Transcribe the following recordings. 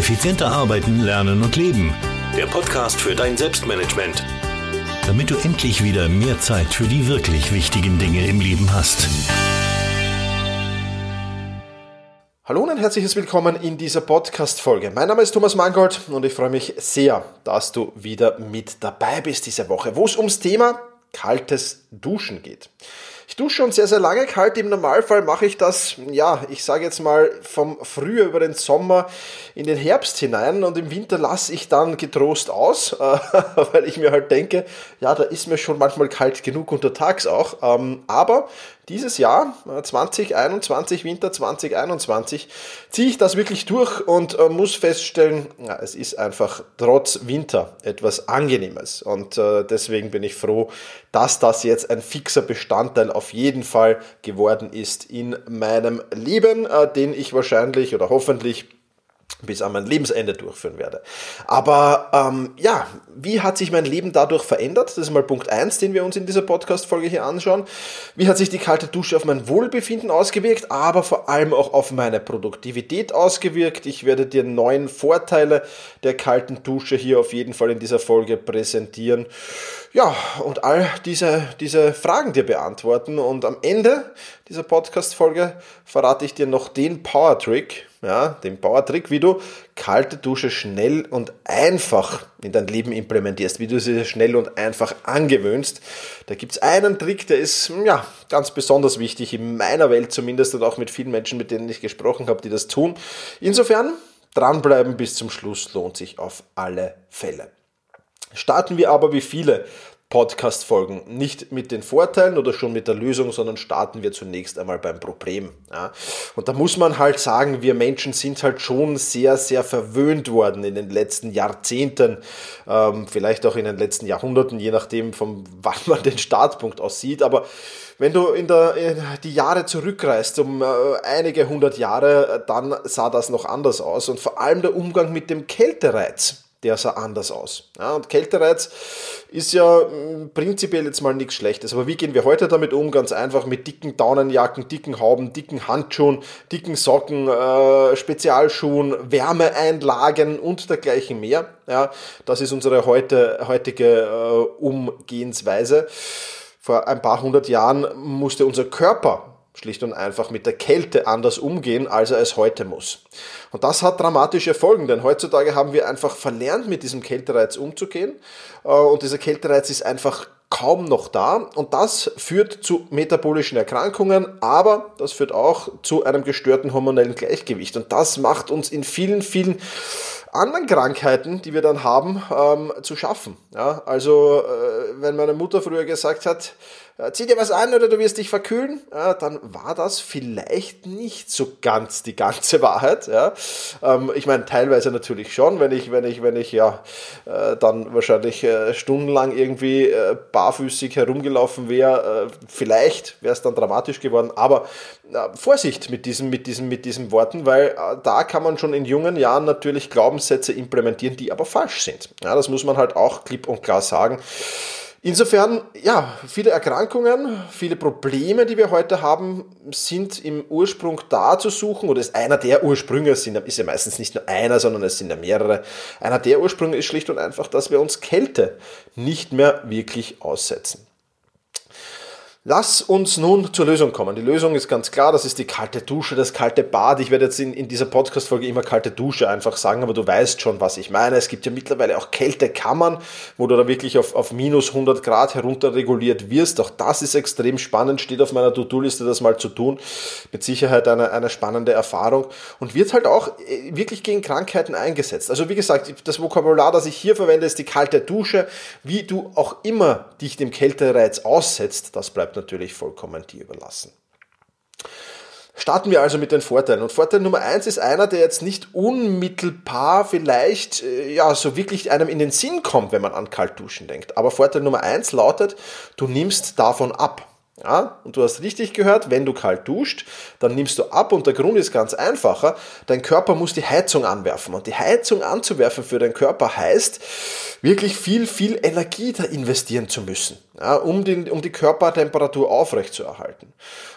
Effizienter arbeiten, lernen und leben. Der Podcast für dein Selbstmanagement. Damit du endlich wieder mehr Zeit für die wirklich wichtigen Dinge im Leben hast. Hallo und ein herzliches Willkommen in dieser Podcast-Folge. Mein Name ist Thomas Mangold und ich freue mich sehr, dass du wieder mit dabei bist diese Woche, wo es ums Thema kaltes Duschen geht. Ich dusche schon sehr, sehr lange kalt. Im Normalfall mache ich das, ja, ich sage jetzt mal vom Frühjahr über den Sommer in den Herbst hinein und im Winter lasse ich dann getrost aus, äh, weil ich mir halt denke, ja, da ist mir schon manchmal kalt genug untertags auch. Ähm, aber dieses Jahr, 2021, äh, Winter 2021, ziehe ich das wirklich durch und äh, muss feststellen, ja, es ist einfach trotz Winter etwas Angenehmes. Und äh, deswegen bin ich froh, dass das jetzt ein fixer Bestandteil auf jeden Fall geworden ist in meinem Leben, äh, den ich wahrscheinlich oder hoffentlich bis an mein Lebensende durchführen werde. Aber ähm, ja, wie hat sich mein Leben dadurch verändert? Das ist mal Punkt eins, den wir uns in dieser Podcast-Folge hier anschauen. Wie hat sich die kalte Dusche auf mein Wohlbefinden ausgewirkt, aber vor allem auch auf meine Produktivität ausgewirkt? Ich werde dir neun Vorteile der kalten Dusche hier auf jeden Fall in dieser Folge präsentieren. Ja, und all diese, diese Fragen dir beantworten. Und am Ende dieser Podcast-Folge verrate ich dir noch den Power-Trick, ja, den Power-Trick, wie du kalte Dusche schnell und einfach in dein Leben implementierst, wie du sie schnell und einfach angewöhnst. Da gibt's einen Trick, der ist ja ganz besonders wichtig, in meiner Welt zumindest und auch mit vielen Menschen, mit denen ich gesprochen habe, die das tun. Insofern, dranbleiben bis zum Schluss lohnt sich auf alle Fälle. Starten wir aber wie viele Podcast-Folgen nicht mit den Vorteilen oder schon mit der Lösung, sondern starten wir zunächst einmal beim Problem. Ja. Und da muss man halt sagen, wir Menschen sind halt schon sehr, sehr verwöhnt worden in den letzten Jahrzehnten, ähm, vielleicht auch in den letzten Jahrhunderten, je nachdem, von wann man den Startpunkt aussieht. Aber wenn du in, der, in die Jahre zurückreist, um äh, einige hundert Jahre, dann sah das noch anders aus. Und vor allem der Umgang mit dem Kältereiz der sah anders aus. Ja, und Kältereiz ist ja hm, prinzipiell jetzt mal nichts Schlechtes. Aber wie gehen wir heute damit um? Ganz einfach mit dicken Daunenjacken, dicken Hauben, dicken Handschuhen, dicken Socken, äh, Spezialschuhen, Wärmeeinlagen und dergleichen mehr. Ja, das ist unsere heute, heutige äh, Umgehensweise. Vor ein paar hundert Jahren musste unser Körper schlicht und einfach mit der Kälte anders umgehen, als er es heute muss. Und das hat dramatische Folgen, denn heutzutage haben wir einfach verlernt, mit diesem Kältereiz umzugehen. Äh, und dieser Kältereiz ist einfach kaum noch da und das führt zu metabolischen Erkrankungen, aber das führt auch zu einem gestörten hormonellen Gleichgewicht und das macht uns in vielen, vielen anderen Krankheiten, die wir dann haben, ähm, zu schaffen. Ja, also äh, wenn meine Mutter früher gesagt hat, äh, zieh dir was an oder du wirst dich verkühlen, ja, dann war das vielleicht nicht so ganz die ganze Wahrheit. Ja. Ähm, ich meine, teilweise natürlich schon, wenn ich, wenn ich, wenn ich ja äh, dann wahrscheinlich äh, stundenlang irgendwie äh, barfüßig herumgelaufen wäre, äh, vielleicht wäre es dann dramatisch geworden, aber Vorsicht mit diesen, mit, diesen, mit diesen Worten, weil da kann man schon in jungen Jahren natürlich Glaubenssätze implementieren, die aber falsch sind. Ja, das muss man halt auch klipp und klar sagen. Insofern, ja, viele Erkrankungen, viele Probleme, die wir heute haben, sind im Ursprung da zu suchen, oder ist einer der Ursprünge, sind, ist ja meistens nicht nur einer, sondern es sind ja mehrere. Einer der Ursprünge ist schlicht und einfach, dass wir uns Kälte nicht mehr wirklich aussetzen. Lass uns nun zur Lösung kommen. Die Lösung ist ganz klar, das ist die kalte Dusche, das kalte Bad. Ich werde jetzt in, in dieser Podcast-Folge immer kalte Dusche einfach sagen, aber du weißt schon, was ich meine. Es gibt ja mittlerweile auch Kältekammern, wo du da wirklich auf, auf minus 100 Grad herunter reguliert wirst. Auch das ist extrem spannend, steht auf meiner To-Do-Liste, das mal zu tun. Mit Sicherheit eine, eine spannende Erfahrung und wird halt auch äh, wirklich gegen Krankheiten eingesetzt. Also wie gesagt, das Vokabular, das ich hier verwende, ist die kalte Dusche. Wie du auch immer dich dem Kältereiz aussetzt, das bleibt bleibt natürlich vollkommen dir überlassen. Starten wir also mit den Vorteilen. Und Vorteil Nummer eins ist einer, der jetzt nicht unmittelbar vielleicht äh, ja so wirklich einem in den Sinn kommt, wenn man an Kaltduschen denkt. Aber Vorteil Nummer eins lautet, du nimmst davon ab. Ja, und du hast richtig gehört, wenn du kalt duscht, dann nimmst du ab und der Grund ist ganz einfacher. Dein Körper muss die Heizung anwerfen und die Heizung anzuwerfen für deinen Körper heißt, wirklich viel, viel Energie da investieren zu müssen, ja, um, die, um die Körpertemperatur aufrechtzuerhalten.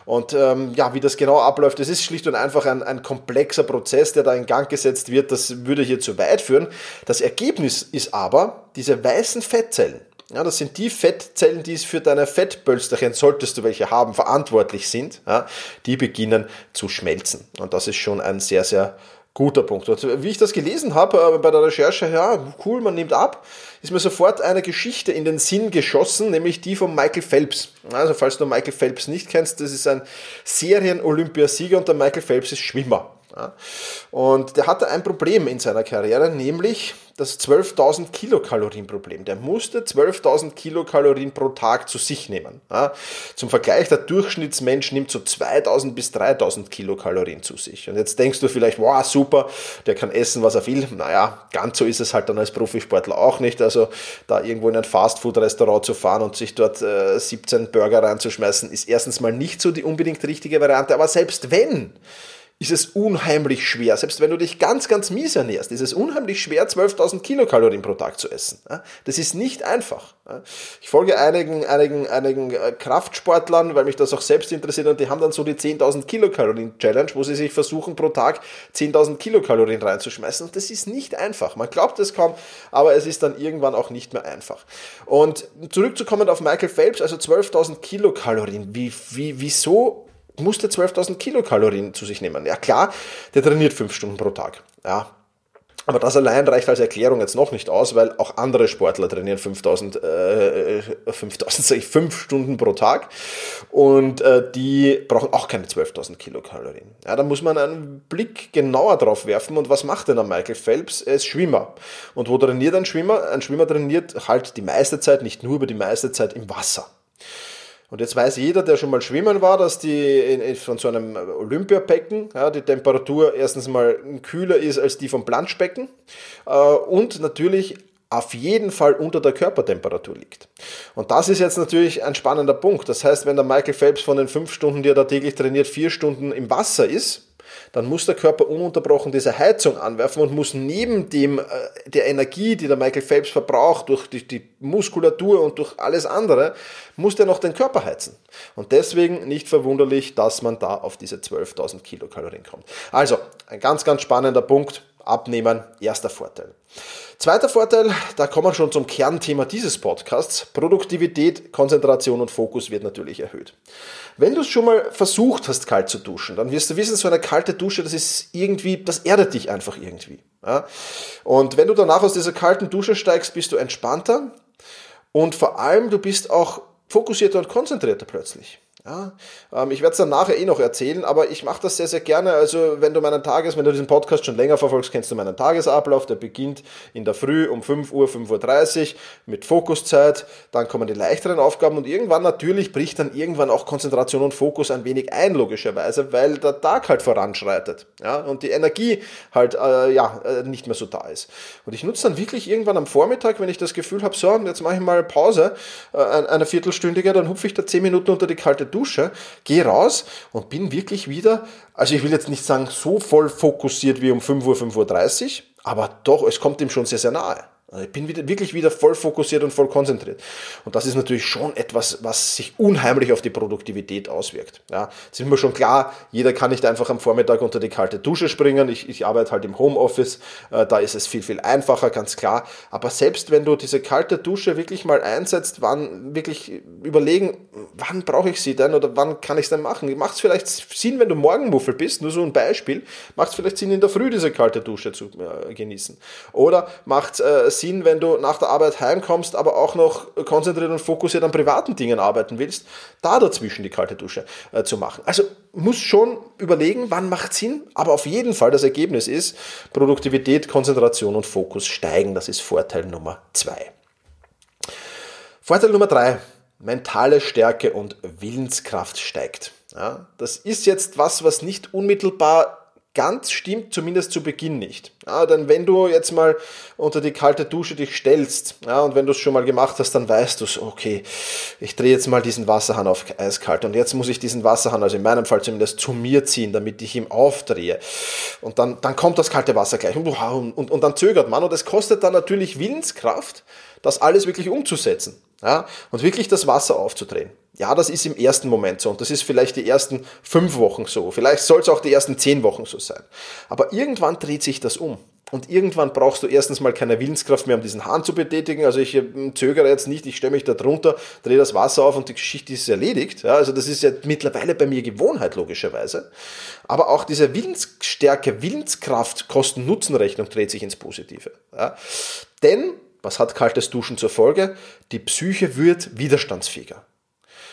Und ähm, ja, wie das genau abläuft, das ist schlicht und einfach ein, ein komplexer Prozess, der da in Gang gesetzt wird. Das würde hier zu weit führen. Das Ergebnis ist aber, diese weißen Fettzellen, ja, das sind die Fettzellen, die es für deine Fettpölsterchen, solltest du welche haben, verantwortlich sind. Ja, die beginnen zu schmelzen. Und das ist schon ein sehr, sehr guter Punkt. Und wie ich das gelesen habe äh, bei der Recherche, ja, cool, man nimmt ab, ist mir sofort eine Geschichte in den Sinn geschossen, nämlich die von Michael Phelps. Also falls du Michael Phelps nicht kennst, das ist ein Serien-Olympiasieger und der Michael Phelps ist Schwimmer. Ja. Und der hatte ein Problem in seiner Karriere, nämlich das 12.000 Kilokalorien Problem. Der musste 12.000 Kilokalorien pro Tag zu sich nehmen. Ja. Zum Vergleich, der Durchschnittsmensch nimmt so 2.000 bis 3.000 Kilokalorien zu sich. Und jetzt denkst du vielleicht, wow, super, der kann essen, was er will. Naja, ganz so ist es halt dann als Profisportler auch nicht. Also da irgendwo in ein Fastfood-Restaurant zu fahren und sich dort äh, 17 Burger reinzuschmeißen, ist erstens mal nicht so die unbedingt richtige Variante. Aber selbst wenn, ist es unheimlich schwer. Selbst wenn du dich ganz, ganz mies ernährst, ist es unheimlich schwer, 12.000 Kilokalorien pro Tag zu essen. Das ist nicht einfach. Ich folge einigen, einigen, einigen äh, Kraftsportlern, weil mich das auch selbst interessiert und die haben dann so die 10.000 Kilokalorien Challenge, wo sie sich versuchen, pro Tag 10.000 Kilokalorien reinzuschmeißen. Und das ist nicht einfach. Man glaubt es kaum, aber es ist dann irgendwann auch nicht mehr einfach. Und zurückzukommen auf Michael Phelps, also 12.000 Kilokalorien. Wie, wie, wieso musste 12.000 Kilokalorien zu sich nehmen. Ja klar, der trainiert fünf Stunden pro Tag. Ja, aber das allein reicht als Erklärung jetzt noch nicht aus, weil auch andere Sportler trainieren 5000, äh, 5000 sag ich, 5 Stunden pro Tag und äh, die brauchen auch keine 12.000 Kilokalorien. Ja, da muss man einen Blick genauer drauf werfen und was macht denn der Michael Phelps? Er ist Schwimmer. Und wo trainiert ein Schwimmer? Ein Schwimmer trainiert halt die meiste Zeit, nicht nur über die meiste Zeit im Wasser. Und jetzt weiß jeder, der schon mal schwimmen war, dass die von so einem Olympiabecken ja, die Temperatur erstens mal kühler ist als die vom Planschbecken äh, und natürlich auf jeden Fall unter der Körpertemperatur liegt. Und das ist jetzt natürlich ein spannender Punkt. Das heißt, wenn der Michael Phelps von den fünf Stunden, die er da täglich trainiert, vier Stunden im Wasser ist, dann muss der Körper ununterbrochen diese Heizung anwerfen und muss neben dem äh, der Energie, die der Michael Phelps verbraucht durch die, die Muskulatur und durch alles andere, muss der noch den Körper heizen. Und deswegen nicht verwunderlich, dass man da auf diese 12.000 Kilokalorien kommt. Also ein ganz, ganz spannender Punkt. Abnehmen, erster Vorteil. Zweiter Vorteil, da kommen wir schon zum Kernthema dieses Podcasts. Produktivität, Konzentration und Fokus wird natürlich erhöht. Wenn du es schon mal versucht hast, kalt zu duschen, dann wirst du wissen, so eine kalte Dusche, das ist irgendwie, das erdet dich einfach irgendwie. Ja? Und wenn du danach aus dieser kalten Dusche steigst, bist du entspannter und vor allem du bist auch fokussierter und konzentrierter plötzlich. Ja, ähm, ich werde es dann nachher eh noch erzählen, aber ich mache das sehr, sehr gerne. Also wenn du meinen Tages, wenn du diesen Podcast schon länger verfolgst, kennst du meinen Tagesablauf. Der beginnt in der Früh um 5 Uhr, 5.30 Uhr mit Fokuszeit. Dann kommen die leichteren Aufgaben und irgendwann natürlich bricht dann irgendwann auch Konzentration und Fokus ein wenig ein, logischerweise, weil der Tag halt voranschreitet. Ja, und die Energie halt äh, ja, äh, nicht mehr so da ist. Und ich nutze dann wirklich irgendwann am Vormittag, wenn ich das Gefühl habe, so, jetzt mache ich mal Pause, äh, eine Viertelstündige, dann hupfe ich da 10 Minuten unter die kalte Dusche, gehe raus und bin wirklich wieder, also ich will jetzt nicht sagen so voll fokussiert wie um 5 Uhr, 5.30 Uhr, aber doch, es kommt ihm schon sehr, sehr nahe. Also ich bin wieder, wirklich wieder voll fokussiert und voll konzentriert. Und das ist natürlich schon etwas, was sich unheimlich auf die Produktivität auswirkt. Ja, es ist mir schon klar, jeder kann nicht einfach am Vormittag unter die kalte Dusche springen. Ich, ich arbeite halt im Homeoffice, äh, da ist es viel, viel einfacher, ganz klar. Aber selbst wenn du diese kalte Dusche wirklich mal einsetzt, wann wirklich überlegen, wann brauche ich sie denn oder wann kann ich es denn machen? Macht es vielleicht Sinn, wenn du Morgenmuffel bist, nur so ein Beispiel, macht es vielleicht Sinn, in der Früh diese kalte Dusche zu äh, genießen. Oder macht es äh, Sinn, wenn du nach der Arbeit heimkommst, aber auch noch konzentriert und fokussiert an privaten Dingen arbeiten willst, da dazwischen die kalte Dusche äh, zu machen. Also muss schon überlegen, wann macht Sinn, aber auf jeden Fall das Ergebnis ist, Produktivität, Konzentration und Fokus steigen. Das ist Vorteil Nummer zwei. Vorteil Nummer drei, mentale Stärke und Willenskraft steigt. Ja, das ist jetzt was, was nicht unmittelbar ganz stimmt zumindest zu Beginn nicht. Ja, denn wenn du jetzt mal unter die kalte Dusche dich stellst, ja, und wenn du es schon mal gemacht hast, dann weißt du es, okay, ich drehe jetzt mal diesen Wasserhahn auf eiskalt und jetzt muss ich diesen Wasserhahn, also in meinem Fall zumindest, zu mir ziehen, damit ich ihn aufdrehe. Und dann, dann kommt das kalte Wasser gleich und, und, und dann zögert man und es kostet dann natürlich Willenskraft, das alles wirklich umzusetzen ja, und wirklich das Wasser aufzudrehen. Ja, das ist im ersten Moment so und das ist vielleicht die ersten fünf Wochen so. Vielleicht soll es auch die ersten zehn Wochen so sein. Aber irgendwann dreht sich das um. Und irgendwann brauchst du erstens mal keine Willenskraft mehr, um diesen Hahn zu betätigen. Also ich äh, zögere jetzt nicht, ich stelle mich da drunter, drehe das Wasser auf und die Geschichte ist erledigt. Ja, also das ist ja mittlerweile bei mir Gewohnheit, logischerweise. Aber auch diese Willensstärke, Willenskraft, Kosten-Nutzen-Rechnung dreht sich ins Positive. Ja. Denn, was hat kaltes Duschen zur Folge? Die Psyche wird widerstandsfähiger.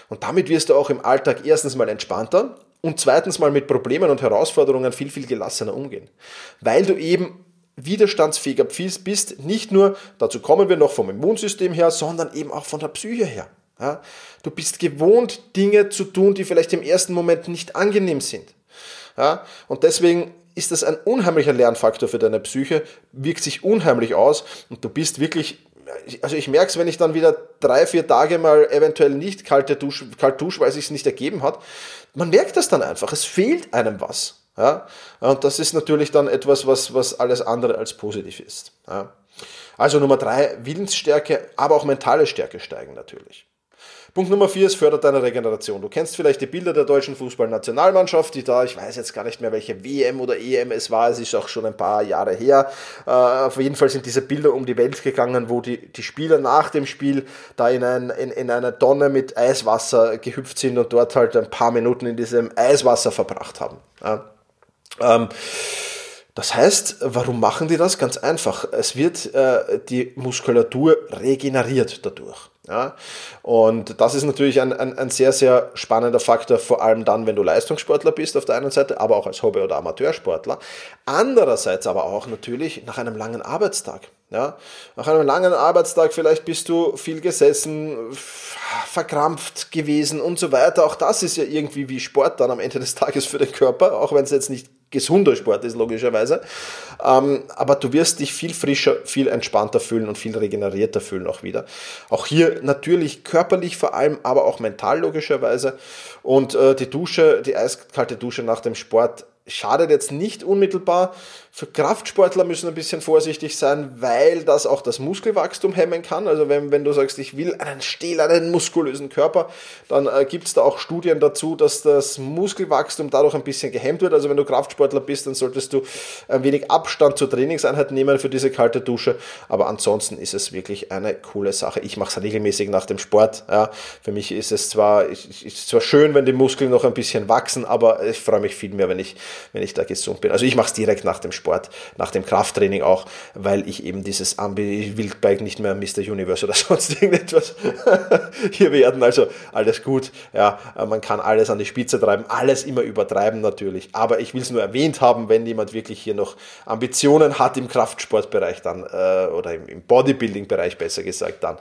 Und damit wirst du auch im Alltag erstens mal entspannter und zweitens mal mit Problemen und Herausforderungen viel, viel gelassener umgehen. Weil du eben widerstandsfähiger bist, nicht nur, dazu kommen wir noch vom Immunsystem her, sondern eben auch von der Psyche her. Ja, du bist gewohnt, Dinge zu tun, die vielleicht im ersten Moment nicht angenehm sind. Ja, und deswegen ist das ein unheimlicher Lernfaktor für deine Psyche, wirkt sich unheimlich aus und du bist wirklich also ich merke es, wenn ich dann wieder drei, vier Tage mal eventuell nicht kalte Dusch, kalt dusche, weil es sich nicht ergeben hat. Man merkt das dann einfach. Es fehlt einem was. Ja? Und das ist natürlich dann etwas, was, was alles andere als positiv ist. Ja? Also Nummer drei, Willensstärke, aber auch mentale Stärke steigen natürlich. Punkt Nummer vier, es fördert deine Regeneration. Du kennst vielleicht die Bilder der deutschen Fußballnationalmannschaft, die da, ich weiß jetzt gar nicht mehr, welche WM oder EM es war, es ist auch schon ein paar Jahre her. Äh, auf jeden Fall sind diese Bilder um die Welt gegangen, wo die, die Spieler nach dem Spiel da in, ein, in, in eine Tonne mit Eiswasser gehüpft sind und dort halt ein paar Minuten in diesem Eiswasser verbracht haben. Ja. Ähm, das heißt, warum machen die das? Ganz einfach. Es wird äh, die Muskulatur regeneriert dadurch. Ja? Und das ist natürlich ein, ein, ein, sehr, sehr spannender Faktor, vor allem dann, wenn du Leistungssportler bist auf der einen Seite, aber auch als Hobby- oder Amateursportler. Andererseits aber auch natürlich nach einem langen Arbeitstag. Ja? Nach einem langen Arbeitstag vielleicht bist du viel gesessen, verkrampft gewesen und so weiter. Auch das ist ja irgendwie wie Sport dann am Ende des Tages für den Körper, auch wenn es jetzt nicht gesunder Sport ist, logischerweise. Ähm, aber du wirst dich viel frischer, viel entspannter fühlen und viel regenerierter fühlen auch wieder. Auch hier natürlich körperlich vor allem, aber auch mental logischerweise. Und äh, die Dusche, die eiskalte Dusche nach dem Sport schadet jetzt nicht unmittelbar. Für Kraftsportler müssen ein bisschen vorsichtig sein, weil das auch das Muskelwachstum hemmen kann. Also wenn, wenn du sagst, ich will einen stählernen, muskulösen Körper, dann äh, gibt es da auch Studien dazu, dass das Muskelwachstum dadurch ein bisschen gehemmt wird. Also wenn du Kraftsportler bist, dann solltest du ein wenig Abstand zur Trainingseinheit nehmen für diese kalte Dusche. Aber ansonsten ist es wirklich eine coole Sache. Ich mache es regelmäßig nach dem Sport. Ja. Für mich ist es zwar, ist zwar schön, wenn die Muskeln noch ein bisschen wachsen, aber ich freue mich viel mehr, wenn ich, wenn ich da gesund bin. Also ich mache es direkt nach dem Sport. Sport, nach dem Krafttraining auch, weil ich eben dieses Ambi-Wildbike nicht mehr Mr. Universe oder sonst irgendetwas hier werden. Also alles gut, ja, man kann alles an die Spitze treiben, alles immer übertreiben natürlich, aber ich will es nur erwähnt haben, wenn jemand wirklich hier noch Ambitionen hat im Kraftsportbereich dann äh, oder im Bodybuilding-Bereich besser gesagt, dann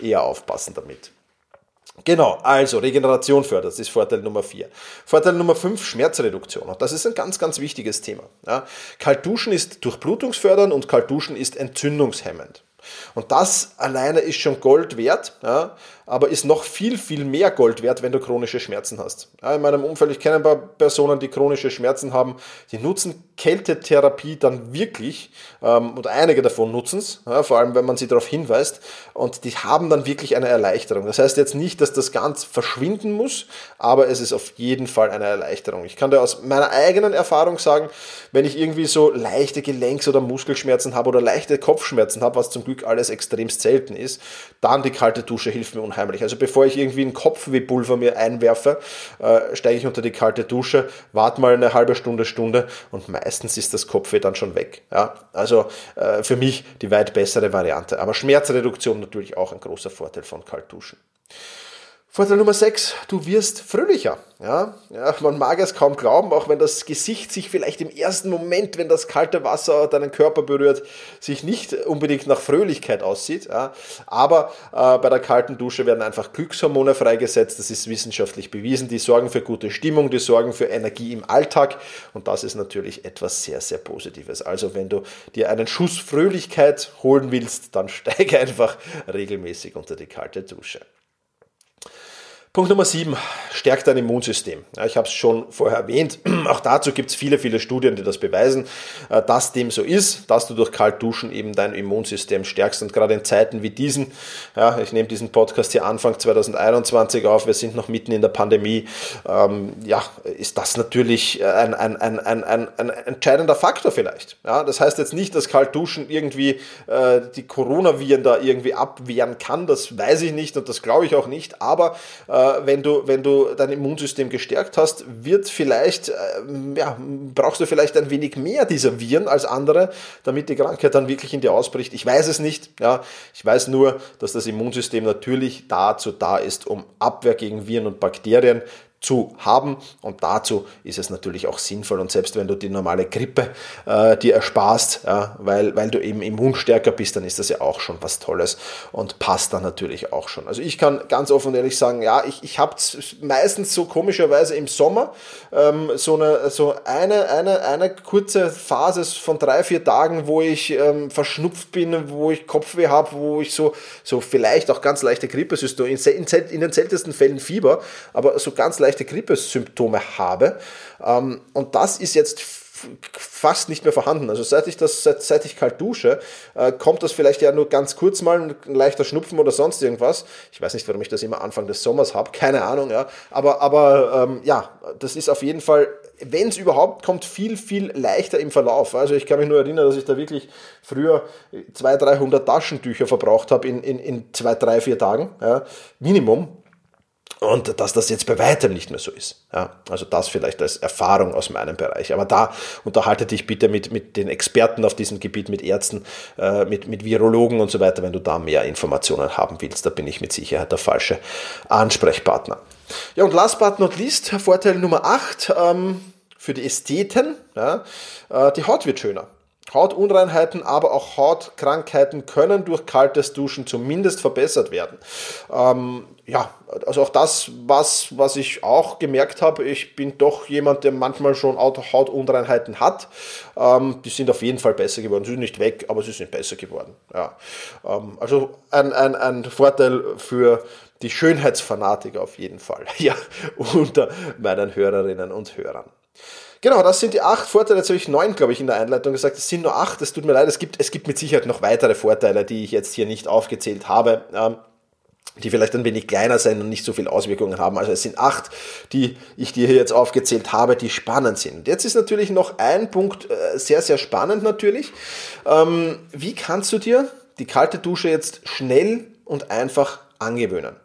eher aufpassen damit. Genau, also Regeneration fördert, das ist Vorteil Nummer 4. Vorteil Nummer 5, Schmerzreduktion. Und das ist ein ganz, ganz wichtiges Thema. Ja, Kaltduschen ist durchblutungsfördernd und Kaltduschen ist entzündungshemmend. Und das alleine ist schon Gold wert. Ja, aber ist noch viel, viel mehr Gold wert, wenn du chronische Schmerzen hast. In meinem Umfeld, ich kenne ein paar Personen, die chronische Schmerzen haben, die nutzen Kältetherapie dann wirklich, ähm, oder einige davon nutzen es, vor allem wenn man sie darauf hinweist, und die haben dann wirklich eine Erleichterung. Das heißt jetzt nicht, dass das ganz verschwinden muss, aber es ist auf jeden Fall eine Erleichterung. Ich kann dir aus meiner eigenen Erfahrung sagen, wenn ich irgendwie so leichte Gelenks- oder Muskelschmerzen habe oder leichte Kopfschmerzen habe, was zum Glück alles extremst selten ist, dann die kalte Dusche hilft mir unheimlich. Also bevor ich irgendwie einen Kopfwehpulver mir einwerfe, äh, steige ich unter die kalte Dusche, warte mal eine halbe Stunde, Stunde und meistens ist das Kopfweh dann schon weg. Ja? Also äh, für mich die weit bessere Variante. Aber Schmerzreduktion natürlich auch ein großer Vorteil von Kaltduschen. Vorteil Nummer 6, du wirst fröhlicher. Ja, ja, man mag es kaum glauben, auch wenn das Gesicht sich vielleicht im ersten Moment, wenn das kalte Wasser deinen Körper berührt, sich nicht unbedingt nach Fröhlichkeit aussieht. Ja. Aber äh, bei der kalten Dusche werden einfach Glückshormone freigesetzt. Das ist wissenschaftlich bewiesen. Die sorgen für gute Stimmung, die sorgen für Energie im Alltag. Und das ist natürlich etwas sehr, sehr Positives. Also wenn du dir einen Schuss Fröhlichkeit holen willst, dann steige einfach regelmäßig unter die kalte Dusche. Punkt Nummer 7, stärkt dein Immunsystem. Ja, ich habe es schon vorher erwähnt, auch dazu gibt es viele, viele Studien, die das beweisen, äh, dass dem so ist, dass du durch Kaltduschen eben dein Immunsystem stärkst. Und gerade in Zeiten wie diesen, ja, ich nehme diesen Podcast hier Anfang 2021 auf, wir sind noch mitten in der Pandemie, ähm, ja, ist das natürlich ein, ein, ein, ein, ein, ein entscheidender Faktor vielleicht. Ja, das heißt jetzt nicht, dass Kaltduschen irgendwie äh, die Coronaviren da irgendwie abwehren kann, das weiß ich nicht und das glaube ich auch nicht, aber äh, äh, wenn, du, wenn du dein Immunsystem gestärkt hast, wird vielleicht, äh, ja, brauchst du vielleicht ein wenig mehr dieser Viren als andere, damit die Krankheit dann wirklich in dir ausbricht. Ich weiß es nicht. Ja. Ich weiß nur, dass das Immunsystem natürlich dazu da ist, um Abwehr gegen Viren und Bakterien zu haben. Und dazu ist es natürlich auch sinnvoll. Und selbst wenn du die normale Grippe äh, dir ersparst, ja, weil, weil du eben immunstärker bist, dann ist das ja auch schon was Tolles und passt dann natürlich auch schon. Also ich kann ganz offen und ehrlich sagen, ja, ich, ich habe meistens so komischerweise im Sommer ähm, so, eine, so eine, eine, eine kurze Phase von drei, vier Tagen, wo ich ähm, verschnupft bin, wo ich Kopfweh habe, wo ich so, so vielleicht auch ganz leichte Grippe, in, in, in den seltensten Fällen Fieber, aber so ganz leicht leichte Grippesymptome habe. Ähm, und das ist jetzt fast nicht mehr vorhanden. Also seit ich das, seit, seit ich kalt dusche, äh, kommt das vielleicht ja nur ganz kurz mal ein leichter Schnupfen oder sonst irgendwas. Ich weiß nicht, warum ich das immer Anfang des Sommers habe, keine Ahnung, ja. Aber, aber ähm, ja, das ist auf jeden Fall, wenn es überhaupt kommt, viel, viel leichter im Verlauf. Also ich kann mich nur erinnern, dass ich da wirklich früher 200, 300 Taschentücher verbraucht habe in, in, in zwei, drei, vier Tagen, ja, Minimum. Und dass das jetzt bei weitem nicht mehr so ist. Ja, also das vielleicht als Erfahrung aus meinem Bereich. Aber da unterhalte dich bitte mit, mit den Experten auf diesem Gebiet, mit Ärzten, äh, mit, mit Virologen und so weiter, wenn du da mehr Informationen haben willst. Da bin ich mit Sicherheit der falsche Ansprechpartner. Ja, und last but not least, Vorteil Nummer 8 ähm, für die Ästheten, ja, äh, die Haut wird schöner. Hautunreinheiten, aber auch Hautkrankheiten können durch kaltes Duschen zumindest verbessert werden. Ähm, ja, also auch das, was, was ich auch gemerkt habe, ich bin doch jemand, der manchmal schon Hautunreinheiten hat. Ähm, die sind auf jeden Fall besser geworden. Sie sind nicht weg, aber sie sind besser geworden. Ja. Ähm, also ein, ein, ein Vorteil für die Schönheitsfanatiker auf jeden Fall. Ja, unter meinen Hörerinnen und Hörern. Genau, das sind die acht Vorteile. Jetzt habe ich neun, glaube ich, in der Einleitung gesagt. Es sind nur acht. Es tut mir leid. Es gibt, es gibt mit Sicherheit noch weitere Vorteile, die ich jetzt hier nicht aufgezählt habe. Ähm, die vielleicht ein wenig kleiner sein und nicht so viel Auswirkungen haben. Also es sind acht, die ich dir hier jetzt aufgezählt habe, die spannend sind. Und jetzt ist natürlich noch ein Punkt äh, sehr, sehr spannend natürlich. Ähm, wie kannst du dir die kalte Dusche jetzt schnell und einfach angewöhnen?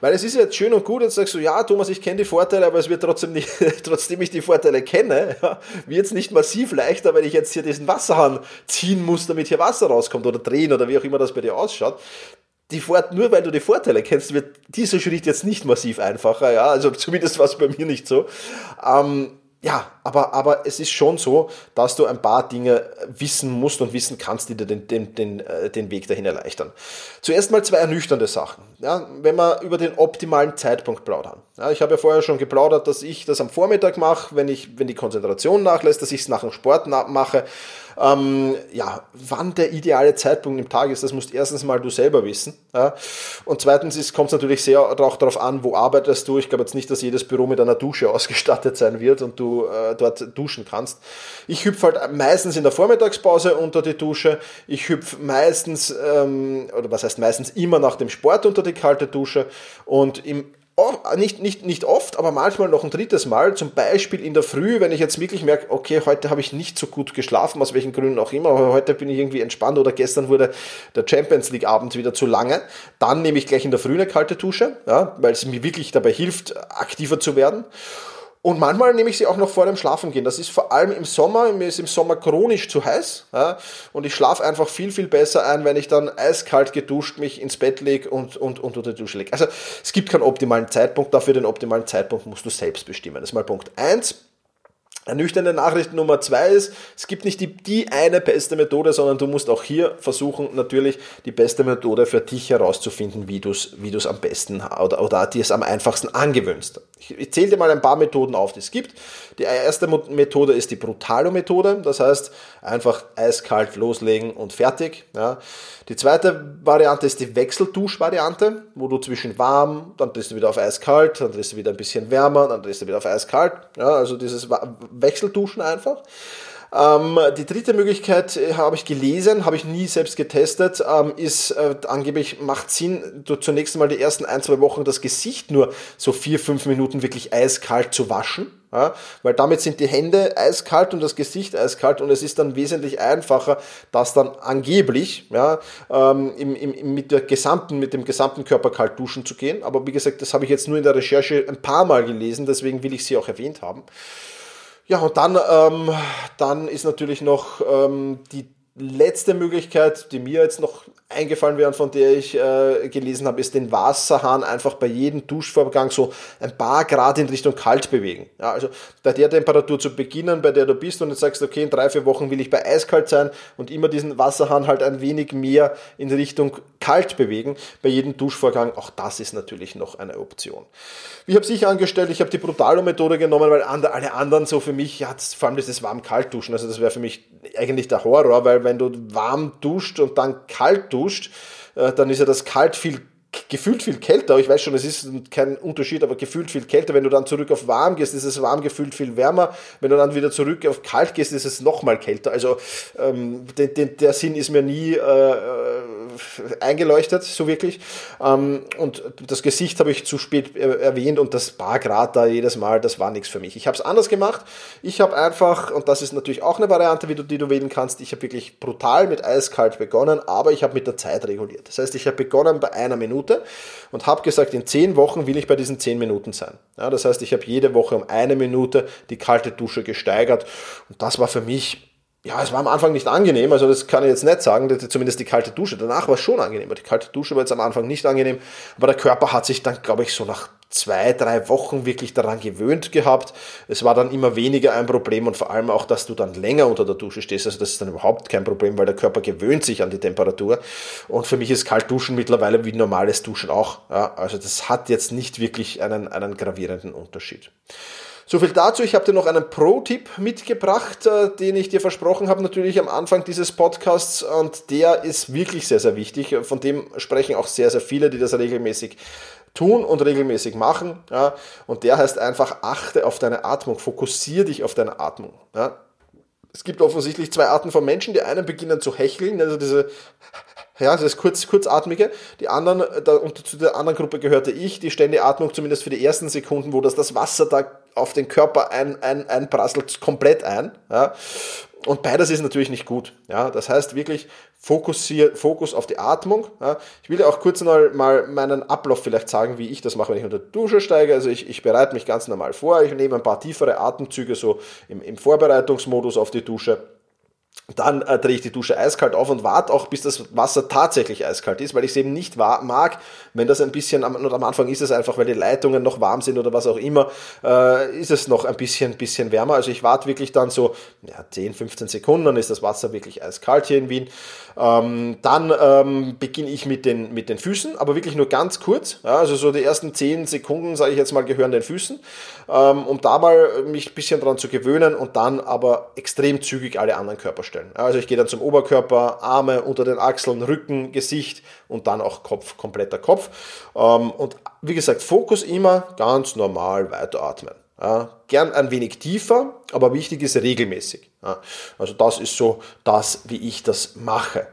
Weil es ist jetzt schön und gut, jetzt sagst du, ja, Thomas, ich kenne die Vorteile, aber es wird trotzdem nicht, trotzdem ich die Vorteile kenne, ja, wird es nicht massiv leichter, wenn ich jetzt hier diesen Wasserhahn ziehen muss, damit hier Wasser rauskommt oder drehen oder wie auch immer das bei dir ausschaut. Die Fort nur weil du die Vorteile kennst, wird dieser Schritt jetzt nicht massiv einfacher, ja, also zumindest war es bei mir nicht so. Ähm, ja, aber, aber es ist schon so, dass du ein paar Dinge wissen musst und wissen kannst, die dir den, den, den, äh, den Weg dahin erleichtern. Zuerst mal zwei ernüchternde Sachen. Ja, wenn wir über den optimalen Zeitpunkt plaudern. Ja, ich habe ja vorher schon geplaudert, dass ich das am Vormittag mache, wenn, ich, wenn die Konzentration nachlässt, dass ich es nach dem Sport mache. Ähm, ja, wann der ideale Zeitpunkt im Tag ist, das musst erstens mal du selber wissen. Ja. Und zweitens kommt es natürlich sehr auch darauf an, wo arbeitest du. Ich glaube jetzt nicht, dass jedes Büro mit einer Dusche ausgestattet sein wird und du äh, dort duschen kannst. Ich hüpfe halt meistens in der Vormittagspause unter die Dusche. Ich hüpfe meistens, ähm, oder was heißt meistens, immer nach dem Sport unter die kalte Dusche. Und im nicht, nicht, nicht oft, aber manchmal noch ein drittes Mal, zum Beispiel in der Früh, wenn ich jetzt wirklich merke, okay, heute habe ich nicht so gut geschlafen, aus welchen Gründen auch immer, aber heute bin ich irgendwie entspannt oder gestern wurde der Champions League Abend wieder zu lange, dann nehme ich gleich in der Früh eine kalte Dusche, ja, weil es mir wirklich dabei hilft, aktiver zu werden. Und manchmal nehme ich sie auch noch vor dem Schlafengehen. Das ist vor allem im Sommer. Mir ist im Sommer chronisch zu heiß. Ja, und ich schlafe einfach viel, viel besser ein, wenn ich dann eiskalt geduscht mich ins Bett lege und, und, und unter die Dusche lege. Also es gibt keinen optimalen Zeitpunkt. Dafür den optimalen Zeitpunkt musst du selbst bestimmen. Das ist mal Punkt eins. Ernüchternde Nachricht Nummer zwei ist, es gibt nicht die, die eine beste Methode, sondern du musst auch hier versuchen, natürlich die beste Methode für dich herauszufinden, wie du es wie am besten oder, oder dir es am einfachsten angewöhnst. Ich, zähle dir mal ein paar Methoden auf, die es gibt. Die erste Methode ist die Brutalo-Methode, das heißt einfach eiskalt loslegen und fertig. Ja. Die zweite Variante ist die Wechseldusch-Variante, wo du zwischen warm, dann drehst du wieder auf eiskalt, dann drehst du wieder ein bisschen wärmer, dann drehst du wieder auf eiskalt. Ja, also dieses Wechselduschen einfach. Ähm, die dritte Möglichkeit äh, habe ich gelesen, habe ich nie selbst getestet, ähm, ist äh, angeblich macht Sinn, du zunächst einmal die ersten ein, zwei Wochen das Gesicht nur so vier, fünf Minuten wirklich eiskalt zu waschen. Ja, weil damit sind die Hände eiskalt und das Gesicht eiskalt und es ist dann wesentlich einfacher, das dann angeblich ja, ähm, im, im, mit, der gesamten, mit dem gesamten Körper kalt duschen zu gehen. Aber wie gesagt, das habe ich jetzt nur in der Recherche ein paar Mal gelesen, deswegen will ich sie auch erwähnt haben. Ja, und dann, ähm, dann ist natürlich noch ähm, die letzte Möglichkeit, die mir jetzt noch eingefallen wäre und von der ich äh, gelesen habe, ist den Wasserhahn einfach bei jedem Duschvorgang so ein paar Grad in Richtung kalt bewegen. Ja, also bei der Temperatur zu beginnen, bei der du bist und jetzt sagst, okay, in drei, vier Wochen will ich bei eiskalt sein und immer diesen Wasserhahn halt ein wenig mehr in Richtung kalt bewegen bei jedem Duschvorgang. Auch das ist natürlich noch eine Option. Wie habe ich angestellt? Ich habe die Brutalo-Methode genommen, weil alle anderen so für mich, ja, vor allem dieses warm-kalt-Duschen, also das wäre für mich eigentlich der Horror, weil wenn du warm duscht und dann kalt duscht, äh, dann ist ja das kalt viel gefühlt viel kälter. Ich weiß schon, es ist kein Unterschied, aber gefühlt viel kälter. Wenn du dann zurück auf warm gehst, ist es warm gefühlt viel wärmer. Wenn du dann wieder zurück auf kalt gehst, ist es nochmal kälter. Also ähm, den, den, der Sinn ist mir nie äh, eingeleuchtet, so wirklich. Ähm, und das Gesicht habe ich zu spät erwähnt und das paar Grad da jedes Mal, das war nichts für mich. Ich habe es anders gemacht. Ich habe einfach, und das ist natürlich auch eine Variante, wie du, die du wählen kannst, ich habe wirklich brutal mit eiskalt begonnen, aber ich habe mit der Zeit reguliert. Das heißt, ich habe begonnen bei einer Minute und habe gesagt, in zehn Wochen will ich bei diesen zehn Minuten sein. Ja, das heißt, ich habe jede Woche um eine Minute die kalte Dusche gesteigert und das war für mich ja, es war am Anfang nicht angenehm, also das kann ich jetzt nicht sagen, zumindest die kalte Dusche. Danach war es schon angenehm, die kalte Dusche war jetzt am Anfang nicht angenehm, aber der Körper hat sich dann, glaube ich, so nach zwei, drei Wochen wirklich daran gewöhnt gehabt. Es war dann immer weniger ein Problem und vor allem auch, dass du dann länger unter der Dusche stehst. Also das ist dann überhaupt kein Problem, weil der Körper gewöhnt sich an die Temperatur. Und für mich ist Kaltduschen mittlerweile wie normales Duschen auch. Ja, also das hat jetzt nicht wirklich einen, einen gravierenden Unterschied. So viel dazu. Ich habe dir noch einen Pro-Tipp mitgebracht, äh, den ich dir versprochen habe, natürlich am Anfang dieses Podcasts. Und der ist wirklich sehr, sehr wichtig. Von dem sprechen auch sehr, sehr viele, die das regelmäßig tun und regelmäßig machen. Und der heißt einfach, achte auf deine Atmung, fokussiere dich auf deine Atmung. Es gibt offensichtlich zwei Arten von Menschen. Die einen beginnen zu hecheln, also diese ja, das kurz, kurzatmige. Die anderen, da, und zu der anderen Gruppe gehörte ich, die ständige Atmung zumindest für die ersten Sekunden, wo das, das Wasser da auf den Körper ein, ein, einprasselt, komplett ein. Ja. Und beides ist natürlich nicht gut. Ja. Das heißt wirklich fokussier, Fokus auf die Atmung. Ja. Ich will dir auch kurz mal, mal meinen Ablauf vielleicht sagen, wie ich das mache, wenn ich unter die Dusche steige. Also ich, ich bereite mich ganz normal vor. Ich nehme ein paar tiefere Atemzüge so im, im Vorbereitungsmodus auf die Dusche dann äh, drehe ich die Dusche eiskalt auf und warte auch, bis das Wasser tatsächlich eiskalt ist, weil ich es eben nicht mag, wenn das ein bisschen, am, am Anfang ist es einfach, weil die Leitungen noch warm sind oder was auch immer, äh, ist es noch ein bisschen, bisschen wärmer. Also ich warte wirklich dann so ja, 10, 15 Sekunden, dann ist das Wasser wirklich eiskalt hier in Wien. Ähm, dann ähm, beginne ich mit den, mit den Füßen, aber wirklich nur ganz kurz. Ja, also so die ersten 10 Sekunden, sage ich jetzt mal, gehören den Füßen, ähm, um da mal mich ein bisschen dran zu gewöhnen und dann aber extrem zügig alle anderen Körperstellen. Ja, also ich gehe dann zum Oberkörper, Arme unter den Achseln, Rücken, Gesicht und dann auch Kopf, kompletter Kopf. Ähm, und wie gesagt, Fokus immer ganz normal weiteratmen. Gern ein wenig tiefer, aber wichtig ist regelmäßig. Also das ist so das, wie ich das mache.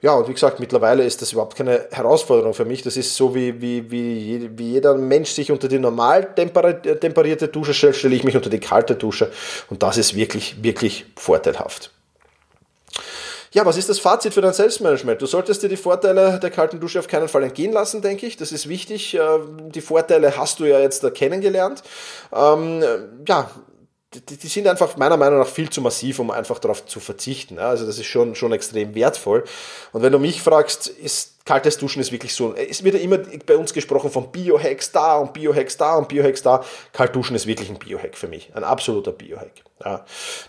Ja, und wie gesagt, mittlerweile ist das überhaupt keine Herausforderung für mich. Das ist so, wie, wie, wie, wie jeder Mensch sich unter die normal temperierte Dusche stellt, stelle ich mich unter die kalte Dusche. Und das ist wirklich, wirklich vorteilhaft. Ja, was ist das Fazit für dein Selbstmanagement? Du solltest dir die Vorteile der kalten Dusche auf keinen Fall entgehen lassen, denke ich. Das ist wichtig. Äh, die Vorteile hast du ja jetzt kennengelernt. Ähm, ja, die, die, sind einfach meiner Meinung nach viel zu massiv, um einfach darauf zu verzichten. Also das ist schon, schon extrem wertvoll. Und wenn du mich fragst, ist kaltes Duschen ist wirklich so, es wird ja immer bei uns gesprochen von Biohacks da und Biohacks da und Biohacks da. Kalt duschen ist wirklich ein Biohack für mich, ein absoluter Biohack. Ja,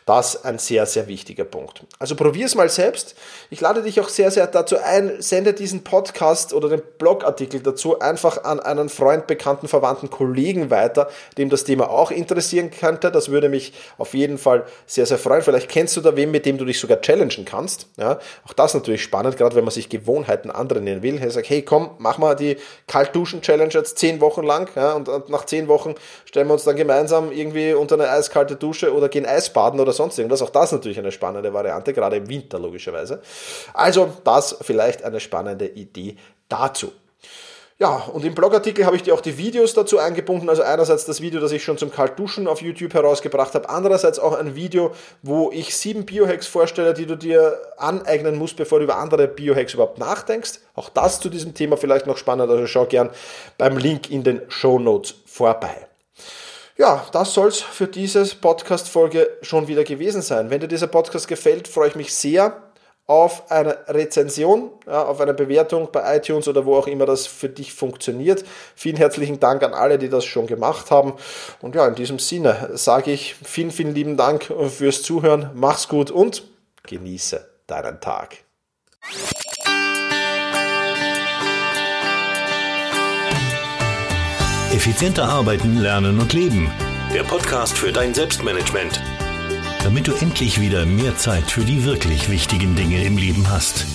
das ein sehr, sehr wichtiger Punkt. Also probier es mal selbst. Ich lade dich auch sehr, sehr dazu ein, sende diesen Podcast oder den Blogartikel dazu einfach an einen Freund, Bekannten, Verwandten, Kollegen weiter, dem das Thema auch interessieren könnte. Das würde mich auf jeden Fall sehr, sehr freuen. Vielleicht kennst du da wen, mit dem du dich sogar challengen kannst. Ja, auch das natürlich spannend, gerade wenn man sich Gewohnheiten anderen trainieren will. Er sagt, hey komm, mach mal die Kaltduschen-Challenge jetzt zehn Wochen lang ja, und, und, nach zehn Wochen stellen wir uns dann gemeinsam irgendwie unter eine eiskalte Dusche oder gehen Eisbaden oder sonst irgendwas. Auch das natürlich eine spannende Variante, gerade im Winter logischerweise. Also das vielleicht eine spannende Idee dazu. Ja, und im Blogartikel habe ich dir auch die Videos dazu eingebunden. Also einerseits das Video, das ich schon zum Kaltduschen auf YouTube herausgebracht habe. Andererseits auch ein Video, wo ich sieben Biohacks vorstelle, die du dir aneignen musst, bevor du über andere Biohacks überhaupt nachdenkst. Auch das zu diesem Thema vielleicht noch spannend. Also schau gern beim Link in den Show Notes vorbei. Ja, das soll's für diese Podcast-Folge schon wieder gewesen sein. Wenn dir dieser Podcast gefällt, freue ich mich sehr auf eine Rezension, ja, auf eine Bewertung bei iTunes oder wo auch immer das für dich funktioniert. Vielen herzlichen Dank an alle, die das schon gemacht haben. Und ja, in diesem Sinne sage ich vielen, vielen lieben Dank fürs Zuhören. Mach's gut und genieße deinen Tag. Effizienter arbeiten, lernen und leben. Der Podcast für dein Selbstmanagement damit du endlich wieder mehr Zeit für die wirklich wichtigen Dinge im Leben hast.